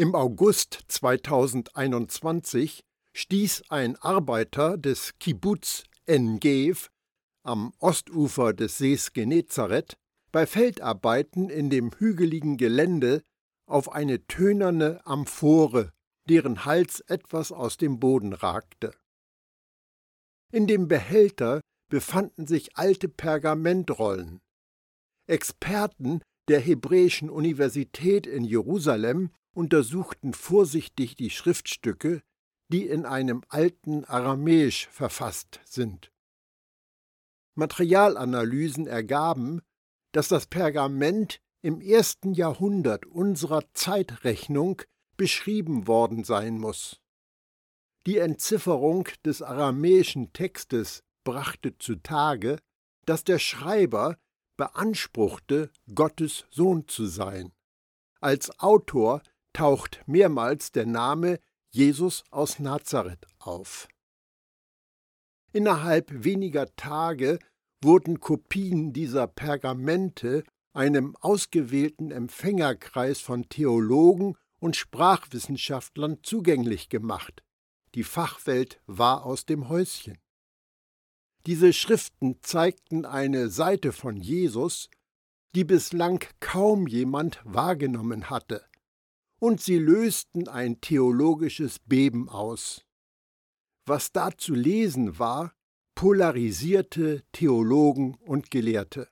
Im August 2021 stieß ein Arbeiter des Kibbuz En-Gev am Ostufer des Sees Genezareth bei Feldarbeiten in dem hügeligen Gelände auf eine tönerne Amphore, deren Hals etwas aus dem Boden ragte. In dem Behälter befanden sich alte Pergamentrollen. Experten der Hebräischen Universität in Jerusalem untersuchten vorsichtig die Schriftstücke, die in einem alten Aramäisch verfasst sind. Materialanalysen ergaben, dass das Pergament im ersten Jahrhundert unserer Zeitrechnung beschrieben worden sein muss. Die Entzifferung des aramäischen Textes brachte zutage, dass der Schreiber beanspruchte, Gottes Sohn zu sein. Als Autor taucht mehrmals der Name Jesus aus Nazareth auf. Innerhalb weniger Tage wurden Kopien dieser Pergamente einem ausgewählten Empfängerkreis von Theologen und Sprachwissenschaftlern zugänglich gemacht. Die Fachwelt war aus dem Häuschen. Diese Schriften zeigten eine Seite von Jesus, die bislang kaum jemand wahrgenommen hatte und sie lösten ein theologisches Beben aus. Was da zu lesen war, polarisierte Theologen und Gelehrte.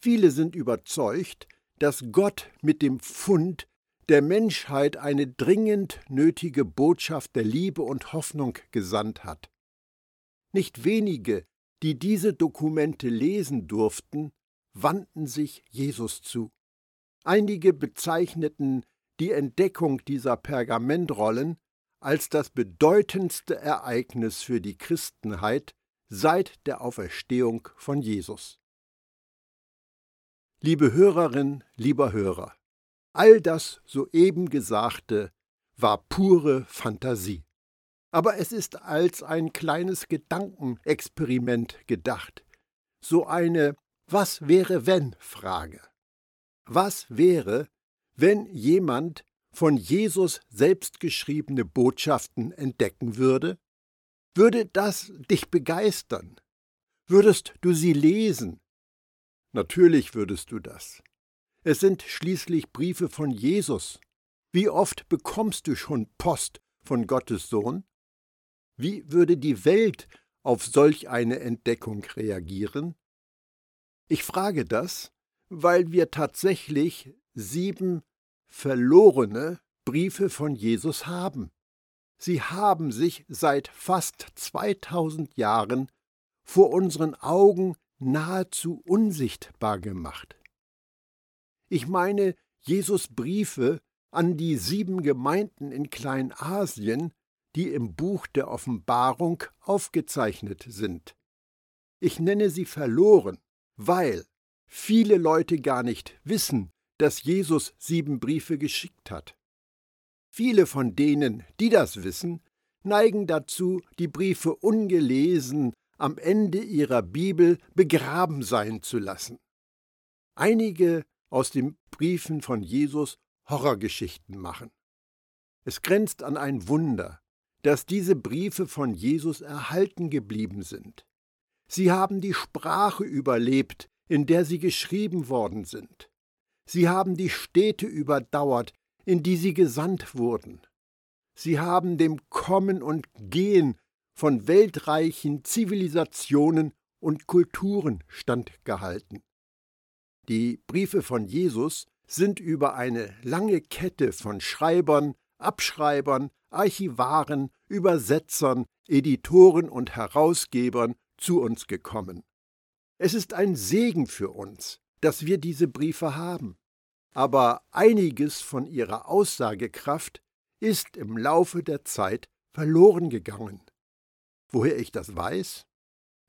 Viele sind überzeugt, dass Gott mit dem Fund der Menschheit eine dringend nötige Botschaft der Liebe und Hoffnung gesandt hat. Nicht wenige, die diese Dokumente lesen durften, wandten sich Jesus zu. Einige bezeichneten die Entdeckung dieser Pergamentrollen als das bedeutendste Ereignis für die Christenheit seit der Auferstehung von Jesus. Liebe Hörerin, lieber Hörer, all das soeben Gesagte war pure Fantasie. Aber es ist als ein kleines Gedankenexperiment gedacht, so eine Was wäre wenn Frage. Was wäre, wenn jemand von Jesus selbst geschriebene Botschaften entdecken würde? Würde das dich begeistern? Würdest du sie lesen? Natürlich würdest du das. Es sind schließlich Briefe von Jesus. Wie oft bekommst du schon Post von Gottes Sohn? Wie würde die Welt auf solch eine Entdeckung reagieren? Ich frage das, weil wir tatsächlich sieben verlorene Briefe von Jesus haben. Sie haben sich seit fast 2000 Jahren vor unseren Augen nahezu unsichtbar gemacht. Ich meine Jesus Briefe an die sieben Gemeinden in Kleinasien, die im Buch der Offenbarung aufgezeichnet sind. Ich nenne sie verloren, weil viele Leute gar nicht wissen, dass Jesus sieben Briefe geschickt hat. Viele von denen, die das wissen, neigen dazu, die Briefe ungelesen am Ende ihrer Bibel begraben sein zu lassen. Einige aus den Briefen von Jesus Horrorgeschichten machen. Es grenzt an ein Wunder, dass diese Briefe von Jesus erhalten geblieben sind. Sie haben die Sprache überlebt, in der sie geschrieben worden sind. Sie haben die Städte überdauert, in die sie gesandt wurden. Sie haben dem Kommen und Gehen von weltreichen Zivilisationen und Kulturen standgehalten. Die Briefe von Jesus sind über eine lange Kette von Schreibern, Abschreibern, Archivaren, Übersetzern, Editoren und Herausgebern zu uns gekommen. Es ist ein Segen für uns, dass wir diese Briefe haben. Aber einiges von ihrer Aussagekraft ist im Laufe der Zeit verloren gegangen. Woher ich das weiß?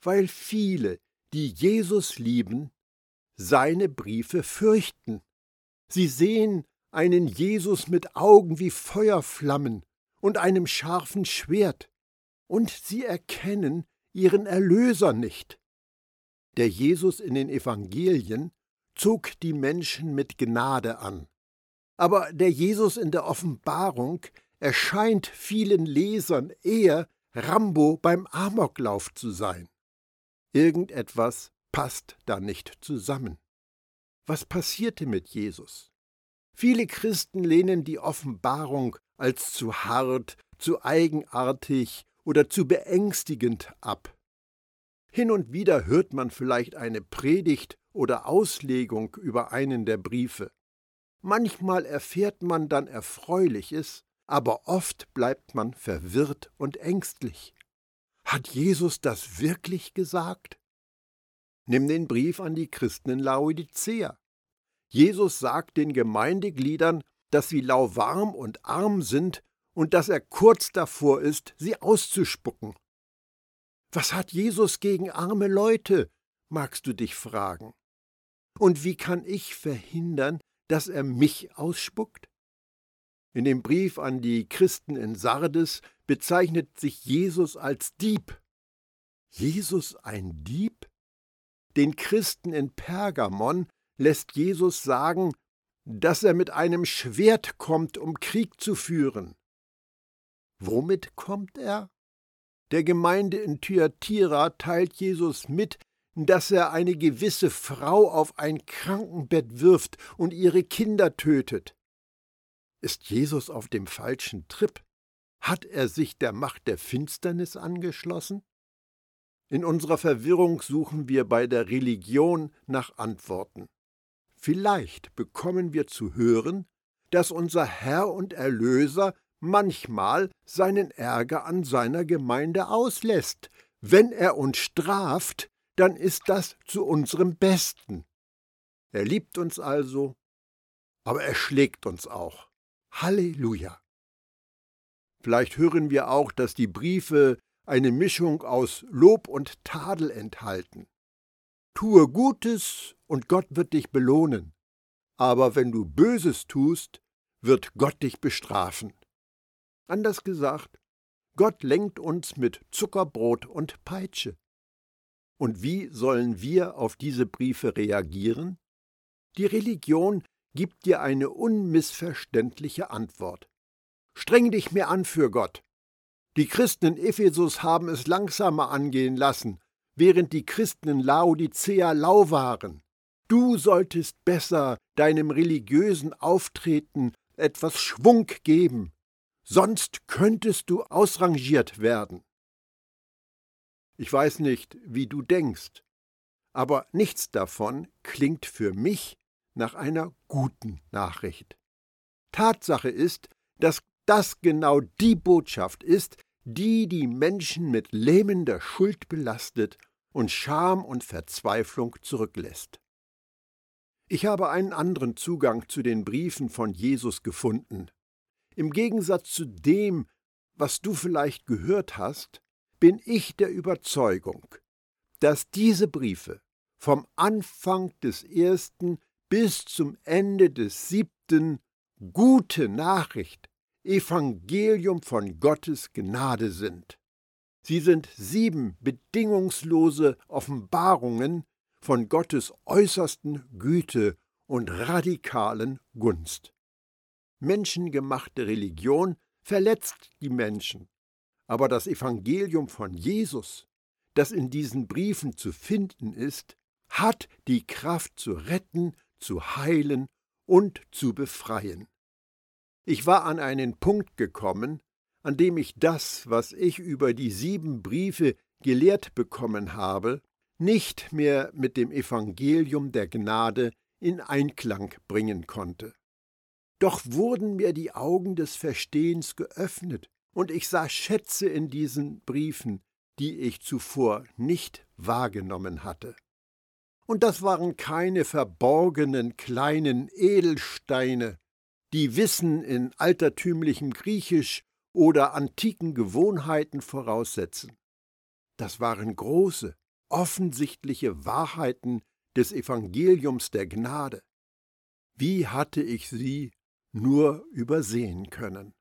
Weil viele, die Jesus lieben, seine Briefe fürchten. Sie sehen einen Jesus mit Augen wie Feuerflammen und einem scharfen Schwert, und sie erkennen ihren Erlöser nicht. Der Jesus in den Evangelien zog die Menschen mit Gnade an. Aber der Jesus in der Offenbarung erscheint vielen Lesern eher Rambo beim Amoklauf zu sein. Irgendetwas passt da nicht zusammen. Was passierte mit Jesus? Viele Christen lehnen die Offenbarung als zu hart, zu eigenartig oder zu beängstigend ab. Hin und wieder hört man vielleicht eine Predigt oder Auslegung über einen der Briefe. Manchmal erfährt man dann Erfreuliches, aber oft bleibt man verwirrt und ängstlich. Hat Jesus das wirklich gesagt? Nimm den Brief an die Christen in Laodicea. Jesus sagt den Gemeindegliedern, dass sie lauwarm und arm sind und dass er kurz davor ist, sie auszuspucken. Was hat Jesus gegen arme Leute, magst du dich fragen. Und wie kann ich verhindern, dass er mich ausspuckt? In dem Brief an die Christen in Sardes bezeichnet sich Jesus als Dieb. Jesus ein Dieb? Den Christen in Pergamon lässt Jesus sagen, dass er mit einem Schwert kommt, um Krieg zu führen. Womit kommt er? Der Gemeinde in Thyatira teilt Jesus mit, dass er eine gewisse Frau auf ein Krankenbett wirft und ihre Kinder tötet. Ist Jesus auf dem falschen Trip? Hat er sich der Macht der Finsternis angeschlossen? In unserer Verwirrung suchen wir bei der Religion nach Antworten. Vielleicht bekommen wir zu hören, dass unser Herr und Erlöser manchmal seinen Ärger an seiner Gemeinde auslässt. Wenn er uns straft, dann ist das zu unserem Besten. Er liebt uns also, aber er schlägt uns auch. Halleluja. Vielleicht hören wir auch, dass die Briefe eine Mischung aus Lob und Tadel enthalten. Tue Gutes und Gott wird dich belohnen, aber wenn du Böses tust, wird Gott dich bestrafen. Anders gesagt, Gott lenkt uns mit Zuckerbrot und Peitsche. Und wie sollen wir auf diese Briefe reagieren? Die Religion gibt dir eine unmissverständliche Antwort. Streng dich mehr an für Gott. Die Christen in Ephesus haben es langsamer angehen lassen, während die Christen in Laodicea lau waren. Du solltest besser deinem religiösen Auftreten etwas Schwung geben, sonst könntest du ausrangiert werden. Ich weiß nicht, wie du denkst, aber nichts davon klingt für mich nach einer guten Nachricht. Tatsache ist, dass das genau die Botschaft ist, die die Menschen mit lähmender Schuld belastet und Scham und Verzweiflung zurücklässt. Ich habe einen anderen Zugang zu den Briefen von Jesus gefunden. Im Gegensatz zu dem, was du vielleicht gehört hast, bin ich der Überzeugung, dass diese Briefe vom Anfang des ersten bis zum Ende des siebten gute Nachricht, Evangelium von Gottes Gnade sind. Sie sind sieben bedingungslose Offenbarungen von Gottes äußersten Güte und radikalen Gunst. Menschengemachte Religion verletzt die Menschen, aber das Evangelium von Jesus, das in diesen Briefen zu finden ist, hat die Kraft zu retten, zu heilen und zu befreien. Ich war an einen Punkt gekommen, an dem ich das, was ich über die sieben Briefe gelehrt bekommen habe, nicht mehr mit dem Evangelium der Gnade in Einklang bringen konnte. Doch wurden mir die Augen des Verstehens geöffnet, und ich sah Schätze in diesen Briefen, die ich zuvor nicht wahrgenommen hatte. Und das waren keine verborgenen kleinen Edelsteine, die Wissen in altertümlichem Griechisch oder antiken Gewohnheiten voraussetzen. Das waren große, offensichtliche Wahrheiten des Evangeliums der Gnade. Wie hatte ich sie nur übersehen können?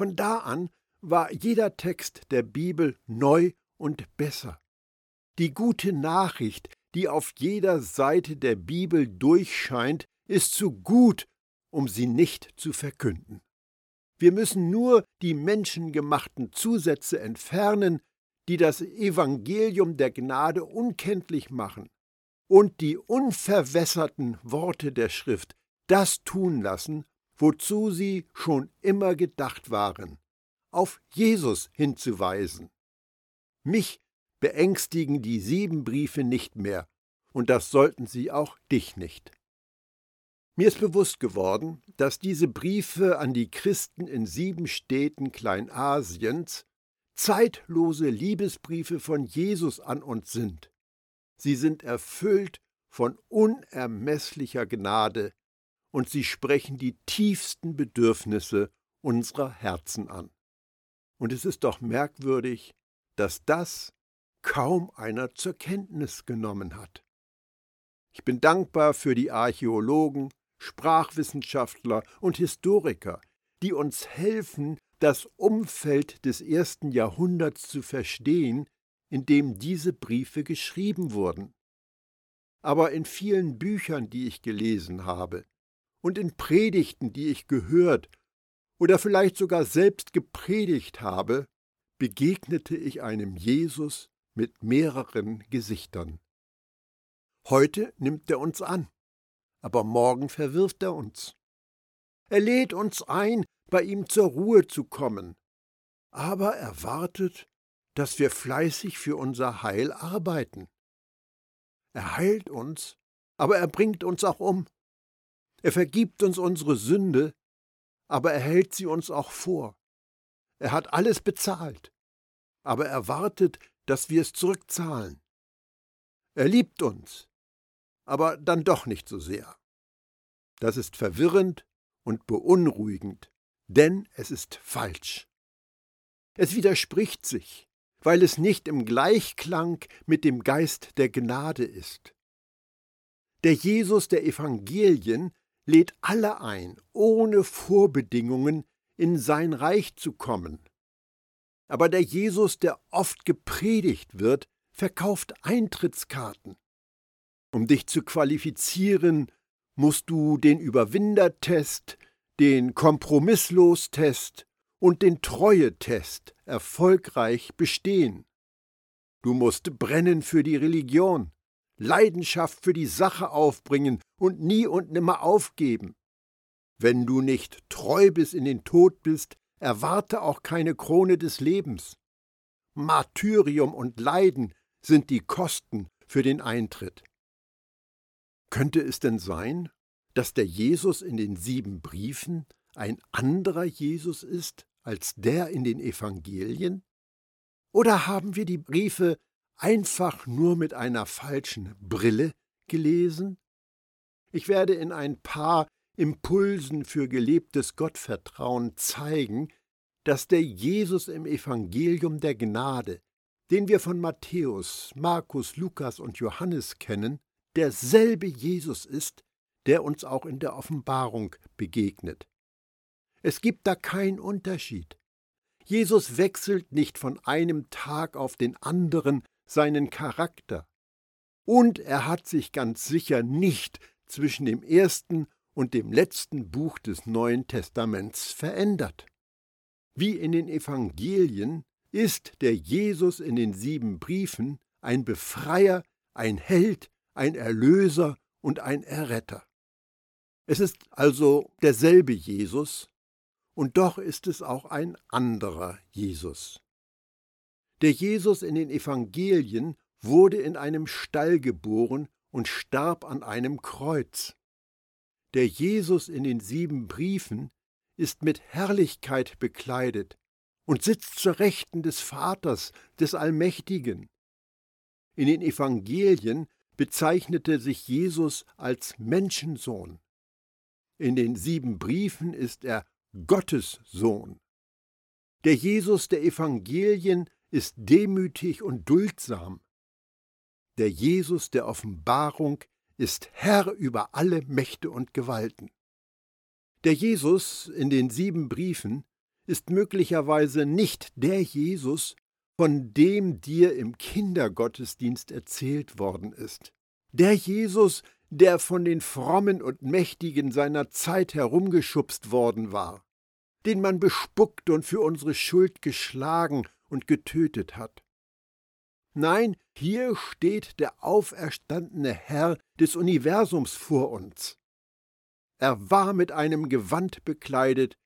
Von da an war jeder Text der Bibel neu und besser. Die gute Nachricht, die auf jeder Seite der Bibel durchscheint, ist so gut um sie nicht zu verkünden. Wir müssen nur die menschengemachten Zusätze entfernen, die das Evangelium der Gnade unkenntlich machen, und die unverwässerten Worte der Schrift das tun lassen, wozu sie schon immer gedacht waren, auf Jesus hinzuweisen. Mich beängstigen die sieben Briefe nicht mehr, und das sollten sie auch dich nicht. Mir ist bewusst geworden, dass diese Briefe an die Christen in sieben Städten Kleinasiens zeitlose Liebesbriefe von Jesus an uns sind. Sie sind erfüllt von unermesslicher Gnade und sie sprechen die tiefsten Bedürfnisse unserer Herzen an. Und es ist doch merkwürdig, dass das kaum einer zur Kenntnis genommen hat. Ich bin dankbar für die Archäologen, Sprachwissenschaftler und Historiker, die uns helfen, das Umfeld des ersten Jahrhunderts zu verstehen, in dem diese Briefe geschrieben wurden. Aber in vielen Büchern, die ich gelesen habe, und in Predigten, die ich gehört oder vielleicht sogar selbst gepredigt habe, begegnete ich einem Jesus mit mehreren Gesichtern. Heute nimmt er uns an, aber morgen verwirft er uns. Er lädt uns ein, bei ihm zur Ruhe zu kommen, aber er wartet, dass wir fleißig für unser Heil arbeiten. Er heilt uns, aber er bringt uns auch um. Er vergibt uns unsere Sünde, aber er hält sie uns auch vor. Er hat alles bezahlt, aber er wartet, dass wir es zurückzahlen. Er liebt uns, aber dann doch nicht so sehr. Das ist verwirrend und beunruhigend, denn es ist falsch. Es widerspricht sich, weil es nicht im Gleichklang mit dem Geist der Gnade ist. Der Jesus der Evangelien lädt alle ein, ohne Vorbedingungen in sein Reich zu kommen. Aber der Jesus, der oft gepredigt wird, verkauft Eintrittskarten. Um dich zu qualifizieren, musst du den Überwindertest, den Kompromisslostest und den Treuetest erfolgreich bestehen. Du musst brennen für die Religion, Leidenschaft für die Sache aufbringen und nie und nimmer aufgeben. Wenn du nicht treu bis in den Tod bist, erwarte auch keine Krone des Lebens. Martyrium und Leiden sind die Kosten für den Eintritt. Könnte es denn sein, dass der Jesus in den sieben Briefen ein anderer Jesus ist als der in den Evangelien? Oder haben wir die Briefe einfach nur mit einer falschen Brille gelesen? Ich werde in ein paar Impulsen für gelebtes Gottvertrauen zeigen, dass der Jesus im Evangelium der Gnade, den wir von Matthäus, Markus, Lukas und Johannes kennen, derselbe Jesus ist, der uns auch in der Offenbarung begegnet. Es gibt da keinen Unterschied. Jesus wechselt nicht von einem Tag auf den anderen seinen Charakter. Und er hat sich ganz sicher nicht zwischen dem ersten und dem letzten Buch des Neuen Testaments verändert. Wie in den Evangelien ist der Jesus in den sieben Briefen ein Befreier, ein Held, ein Erlöser und ein Erretter. Es ist also derselbe Jesus, und doch ist es auch ein anderer Jesus. Der Jesus in den Evangelien wurde in einem Stall geboren und starb an einem Kreuz. Der Jesus in den sieben Briefen ist mit Herrlichkeit bekleidet und sitzt zur Rechten des Vaters, des Allmächtigen. In den Evangelien bezeichnete sich Jesus als Menschensohn. In den sieben Briefen ist er Gottes Sohn. Der Jesus der Evangelien ist demütig und duldsam. Der Jesus der Offenbarung ist Herr über alle Mächte und Gewalten. Der Jesus in den sieben Briefen ist möglicherweise nicht der Jesus, von dem dir im Kindergottesdienst erzählt worden ist. Der Jesus, der von den Frommen und Mächtigen seiner Zeit herumgeschubst worden war, den man bespuckt und für unsere Schuld geschlagen und getötet hat. Nein, hier steht der auferstandene Herr des Universums vor uns. Er war mit einem Gewand bekleidet,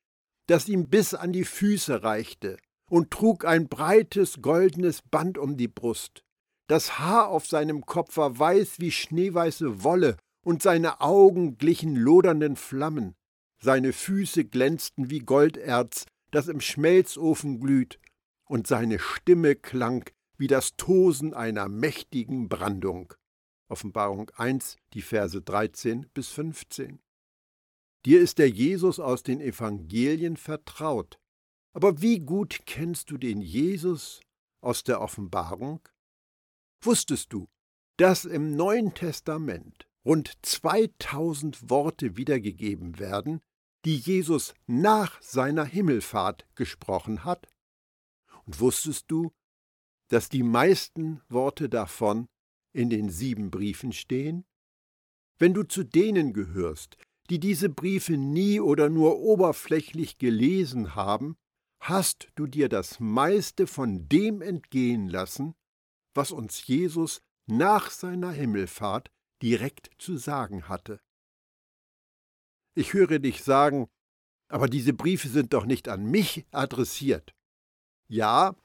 das ihm bis an die Füße reichte, und trug ein breites goldenes Band um die Brust. Das Haar auf seinem Kopf war weiß wie schneeweiße Wolle, und seine Augen glichen lodernden Flammen. Seine Füße glänzten wie Golderz, das im Schmelzofen glüht, und seine Stimme klang wie das Tosen einer mächtigen Brandung. Offenbarung 1, die Verse 13 bis 15. Dir ist der Jesus aus den Evangelien vertraut. Aber wie gut kennst du den Jesus aus der Offenbarung? Wusstest du, dass im Neuen Testament rund 2000 Worte wiedergegeben werden, die Jesus nach seiner Himmelfahrt gesprochen hat? Und wusstest du, dass die meisten Worte davon in den sieben Briefen stehen? Wenn du zu denen gehörst, die diese Briefe nie oder nur oberflächlich gelesen haben, hast du dir das meiste von dem entgehen lassen, was uns Jesus nach seiner Himmelfahrt direkt zu sagen hatte. Ich höre dich sagen, aber diese Briefe sind doch nicht an mich adressiert. Ja,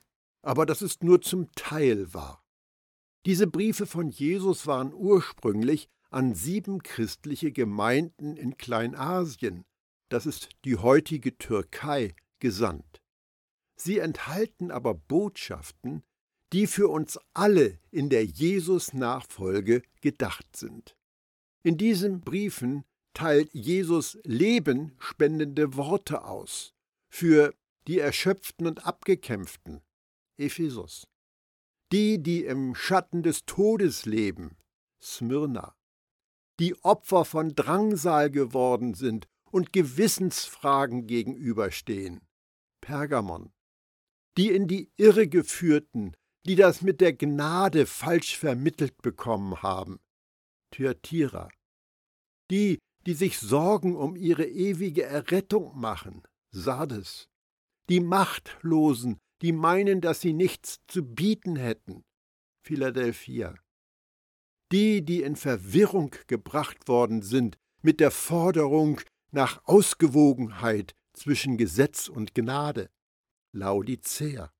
aber das ist nur zum Teil wahr. Diese Briefe von Jesus waren ursprünglich an sieben christliche Gemeinden in Kleinasien, das ist die heutige Türkei, gesandt. Sie enthalten aber Botschaften, die für uns alle in der Jesus-Nachfolge gedacht sind. In diesen Briefen teilt Jesus lebenspendende Worte aus für die Erschöpften und Abgekämpften, Ephesus, die, die im Schatten des Todes leben, Smyrna, die Opfer von Drangsal geworden sind und Gewissensfragen gegenüberstehen, Pergamon, die in die Irre geführten, die das mit der Gnade falsch vermittelt bekommen haben, Thyatira, die, die sich Sorgen um ihre ewige Errettung machen, Sardes, die Machtlosen, die meinen, dass sie nichts zu bieten hätten, Philadelphia, die, die in Verwirrung gebracht worden sind mit der Forderung nach Ausgewogenheit zwischen Gesetz und Gnade, Laodicea.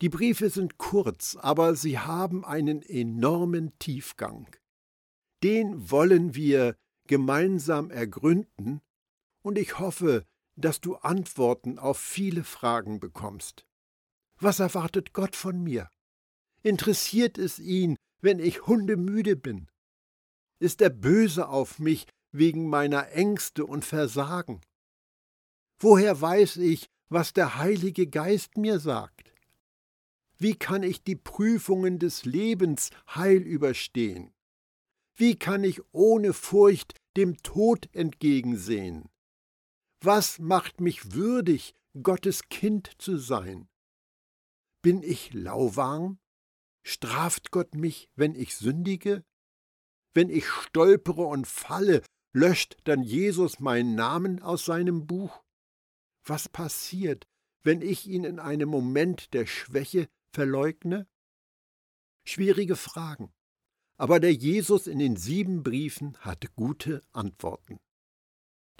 Die Briefe sind kurz, aber sie haben einen enormen Tiefgang. Den wollen wir gemeinsam ergründen, und ich hoffe, dass du Antworten auf viele Fragen bekommst. Was erwartet Gott von mir? Interessiert es ihn, wenn ich hundemüde bin? Ist er böse auf mich wegen meiner Ängste und Versagen? Woher weiß ich, was der Heilige Geist mir sagt? Wie kann ich die Prüfungen des Lebens heil überstehen? Wie kann ich ohne Furcht dem Tod entgegensehen? Was macht mich würdig, Gottes Kind zu sein? Bin ich lauwarm? Straft Gott mich, wenn ich sündige? Wenn ich stolpere und falle, löscht dann Jesus meinen Namen aus seinem Buch? Was passiert, wenn ich ihn in einem Moment der Schwäche verleugne? Schwierige Fragen. Aber der Jesus in den sieben Briefen hatte gute Antworten.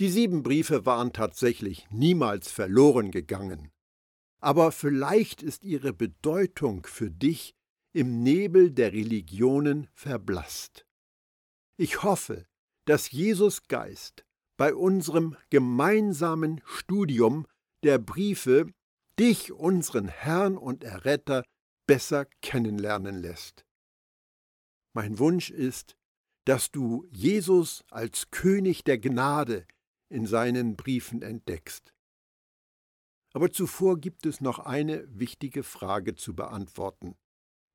Die sieben Briefe waren tatsächlich niemals verloren gegangen. Aber vielleicht ist ihre Bedeutung für dich im Nebel der Religionen verblasst. Ich hoffe, dass Jesus Geist bei unserem gemeinsamen Studium der Briefe dich, unseren Herrn und Erretter, besser kennenlernen lässt. Mein Wunsch ist, dass du Jesus als König der Gnade in seinen Briefen entdeckst. Aber zuvor gibt es noch eine wichtige Frage zu beantworten.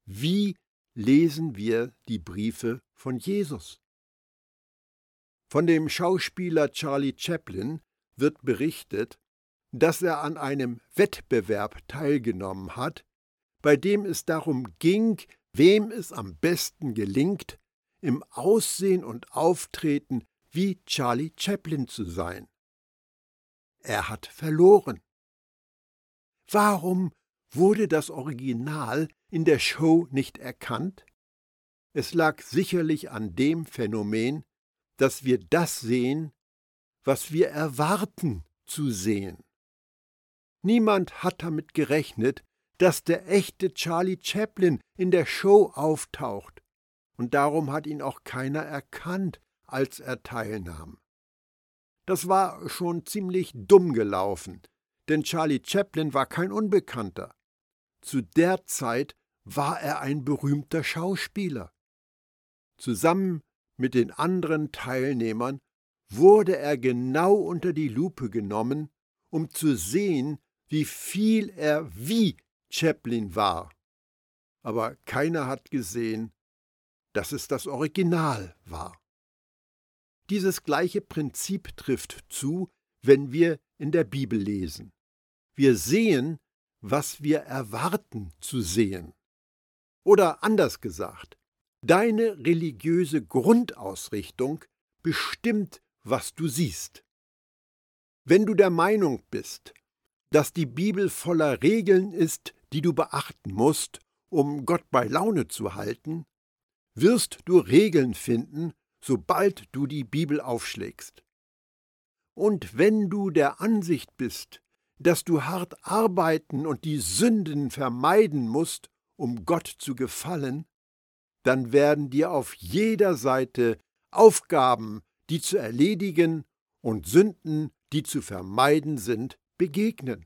Wie lesen wir die Briefe von Jesus? Von dem Schauspieler Charlie Chaplin wird berichtet, dass er an einem Wettbewerb teilgenommen hat, bei dem es darum ging, wem es am besten gelingt, im Aussehen und Auftreten wie Charlie Chaplin zu sein. Er hat verloren. Warum wurde das Original in der Show nicht erkannt? Es lag sicherlich an dem Phänomen, dass wir das sehen, was wir erwarten zu sehen. Niemand hat damit gerechnet, dass der echte Charlie Chaplin in der Show auftaucht, und darum hat ihn auch keiner erkannt, als er teilnahm. Das war schon ziemlich dumm gelaufen, denn Charlie Chaplin war kein Unbekannter. Zu der Zeit war er ein berühmter Schauspieler. Zusammen mit den anderen Teilnehmern wurde er genau unter die Lupe genommen, um zu sehen, wie viel er wie Chaplin war. Aber keiner hat gesehen, dass es das Original war. Dieses gleiche Prinzip trifft zu, wenn wir in der Bibel lesen. Wir sehen, was wir erwarten zu sehen. Oder anders gesagt, deine religiöse Grundausrichtung bestimmt, was du siehst. Wenn du der Meinung bist, dass die Bibel voller Regeln ist, die du beachten musst, um Gott bei Laune zu halten, wirst du Regeln finden, sobald du die Bibel aufschlägst. Und wenn du der Ansicht bist, dass du hart arbeiten und die Sünden vermeiden musst, um Gott zu gefallen, dann werden dir auf jeder Seite Aufgaben, die zu erledigen und Sünden, die zu vermeiden sind, begegnen.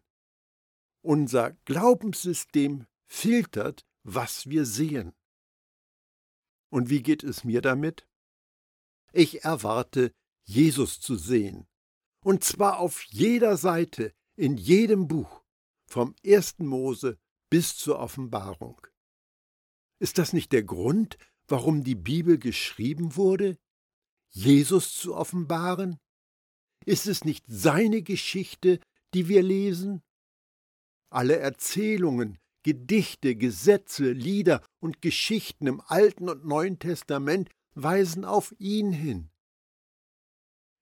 Unser Glaubenssystem filtert, was wir sehen. Und wie geht es mir damit? Ich erwarte, Jesus zu sehen, und zwar auf jeder Seite, in jedem Buch, vom ersten Mose bis zur Offenbarung. Ist das nicht der Grund, warum die Bibel geschrieben wurde? Jesus zu offenbaren? Ist es nicht seine Geschichte, die wir lesen? Alle Erzählungen, Gedichte, Gesetze, Lieder und Geschichten im Alten und Neuen Testament weisen auf ihn hin.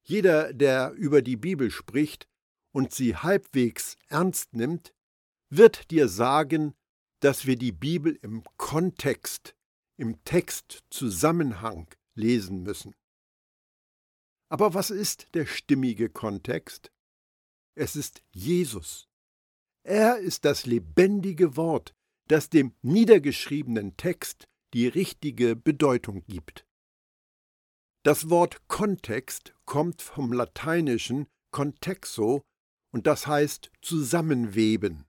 Jeder, der über die Bibel spricht und sie halbwegs ernst nimmt, wird dir sagen, dass wir die Bibel im Kontext, im Textzusammenhang lesen müssen. Aber was ist der stimmige Kontext? Es ist Jesus. Er ist das lebendige Wort, das dem niedergeschriebenen Text die richtige Bedeutung gibt. Das Wort Kontext kommt vom lateinischen contexo und das heißt zusammenweben.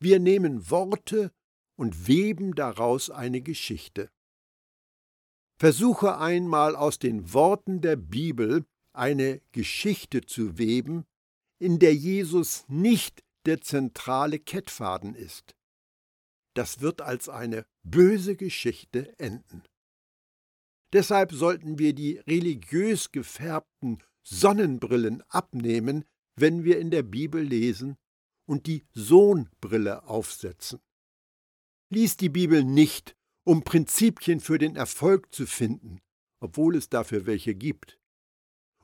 Wir nehmen Worte und weben daraus eine Geschichte. Versuche einmal aus den Worten der Bibel eine Geschichte zu weben, in der Jesus nicht der zentrale Kettfaden ist. Das wird als eine böse Geschichte enden. Deshalb sollten wir die religiös gefärbten Sonnenbrillen abnehmen, wenn wir in der Bibel lesen, und die Sohnbrille aufsetzen. Lies die Bibel nicht, um Prinzipien für den Erfolg zu finden, obwohl es dafür welche gibt,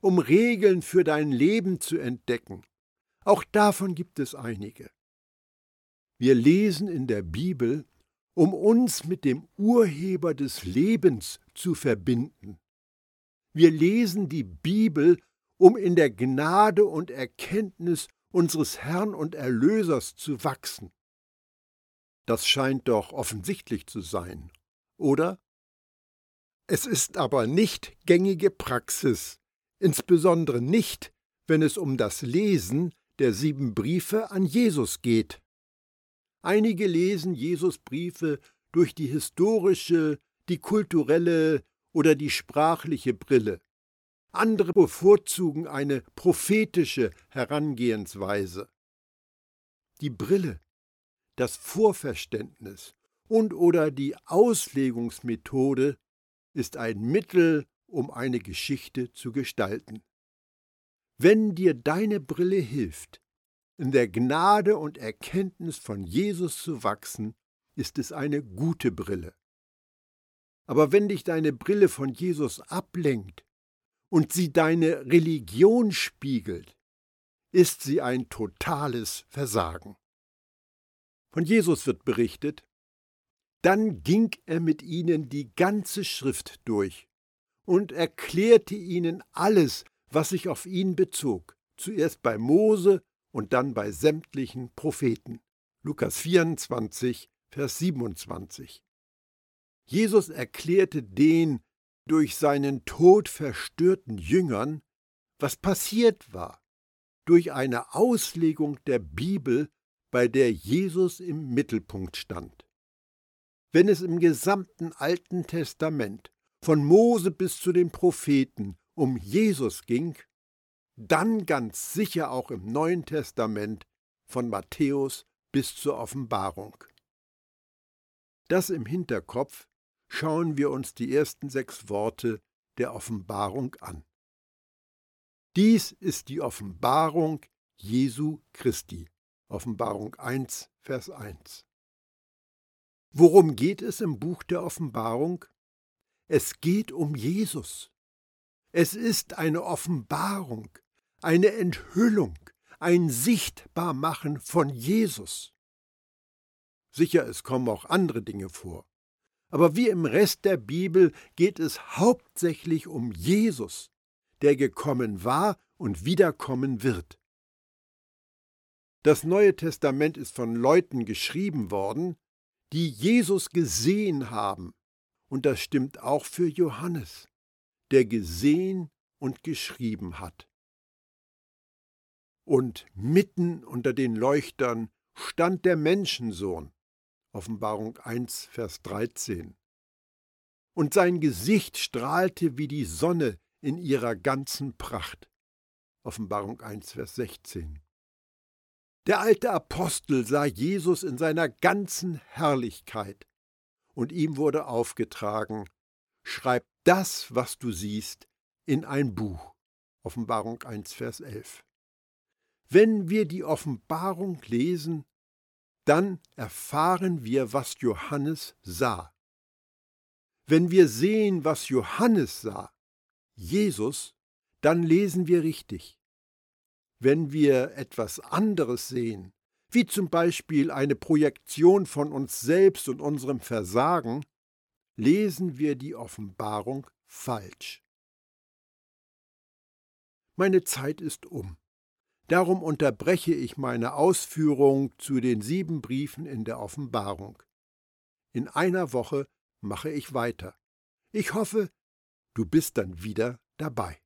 um Regeln für dein Leben zu entdecken, auch davon gibt es einige. Wir lesen in der Bibel, um uns mit dem Urheber des Lebens zu verbinden. Wir lesen die Bibel, um in der Gnade und Erkenntnis unseres Herrn und Erlösers zu wachsen. Das scheint doch offensichtlich zu sein, oder? Es ist aber nicht gängige Praxis, insbesondere nicht, wenn es um das Lesen der sieben Briefe an Jesus geht. Einige lesen Jesus Briefe durch die historische, die kulturelle oder die sprachliche Brille. Andere bevorzugen eine prophetische Herangehensweise. Die Brille, das Vorverständnis und oder die Auslegungsmethode ist ein Mittel, um eine Geschichte zu gestalten. Wenn dir deine Brille hilft, in der Gnade und Erkenntnis von Jesus zu wachsen, ist es eine gute Brille. Aber wenn dich deine Brille von Jesus ablenkt und sie deine Religion spiegelt, ist sie ein totales Versagen. Von Jesus wird berichtet, dann ging er mit ihnen die ganze Schrift durch und erklärte ihnen alles, was sich auf ihn bezog, zuerst bei Mose und dann bei sämtlichen Propheten. Lukas 24, Vers 27. Jesus erklärte den durch seinen Tod verstörten Jüngern, was passiert war, durch eine Auslegung der Bibel, bei der Jesus im Mittelpunkt stand. Wenn es im gesamten Alten Testament, von Mose bis zu den Propheten, um Jesus ging, dann ganz sicher auch im Neuen Testament von Matthäus bis zur Offenbarung. Das im Hinterkopf schauen wir uns die ersten sechs Worte der Offenbarung an. Dies ist die Offenbarung Jesu Christi. Offenbarung 1, Vers 1. Worum geht es im Buch der Offenbarung? Es geht um Jesus. Es ist eine Offenbarung, eine Enthüllung, ein Sichtbarmachen von Jesus. Sicher, es kommen auch andere Dinge vor. Aber wie im Rest der Bibel geht es hauptsächlich um Jesus, der gekommen war und wiederkommen wird. Das Neue Testament ist von Leuten geschrieben worden, die Jesus gesehen haben, und das stimmt auch für Johannes, der gesehen und geschrieben hat. Und mitten unter den Leuchtern stand der Menschensohn, Offenbarung 1, Vers 13. Und sein Gesicht strahlte wie die Sonne in ihrer ganzen Pracht. Offenbarung 1, Vers 16. Der alte Apostel sah Jesus in seiner ganzen Herrlichkeit, und ihm wurde aufgetragen, schreib das, was du siehst, in ein Buch. Offenbarung 1, Vers 11. Wenn wir die Offenbarung lesen, dann erfahren wir, was Johannes sah. Wenn wir sehen, was Johannes sah, Jesus, dann lesen wir richtig. Wenn wir etwas anderes sehen, wie zum Beispiel eine Projektion von uns selbst und unserem Versagen, lesen wir die Offenbarung falsch. Meine Zeit ist um. Darum unterbreche ich meine Ausführung zu den sieben Briefen in der Offenbarung. In einer Woche mache ich weiter. Ich hoffe, du bist dann wieder dabei.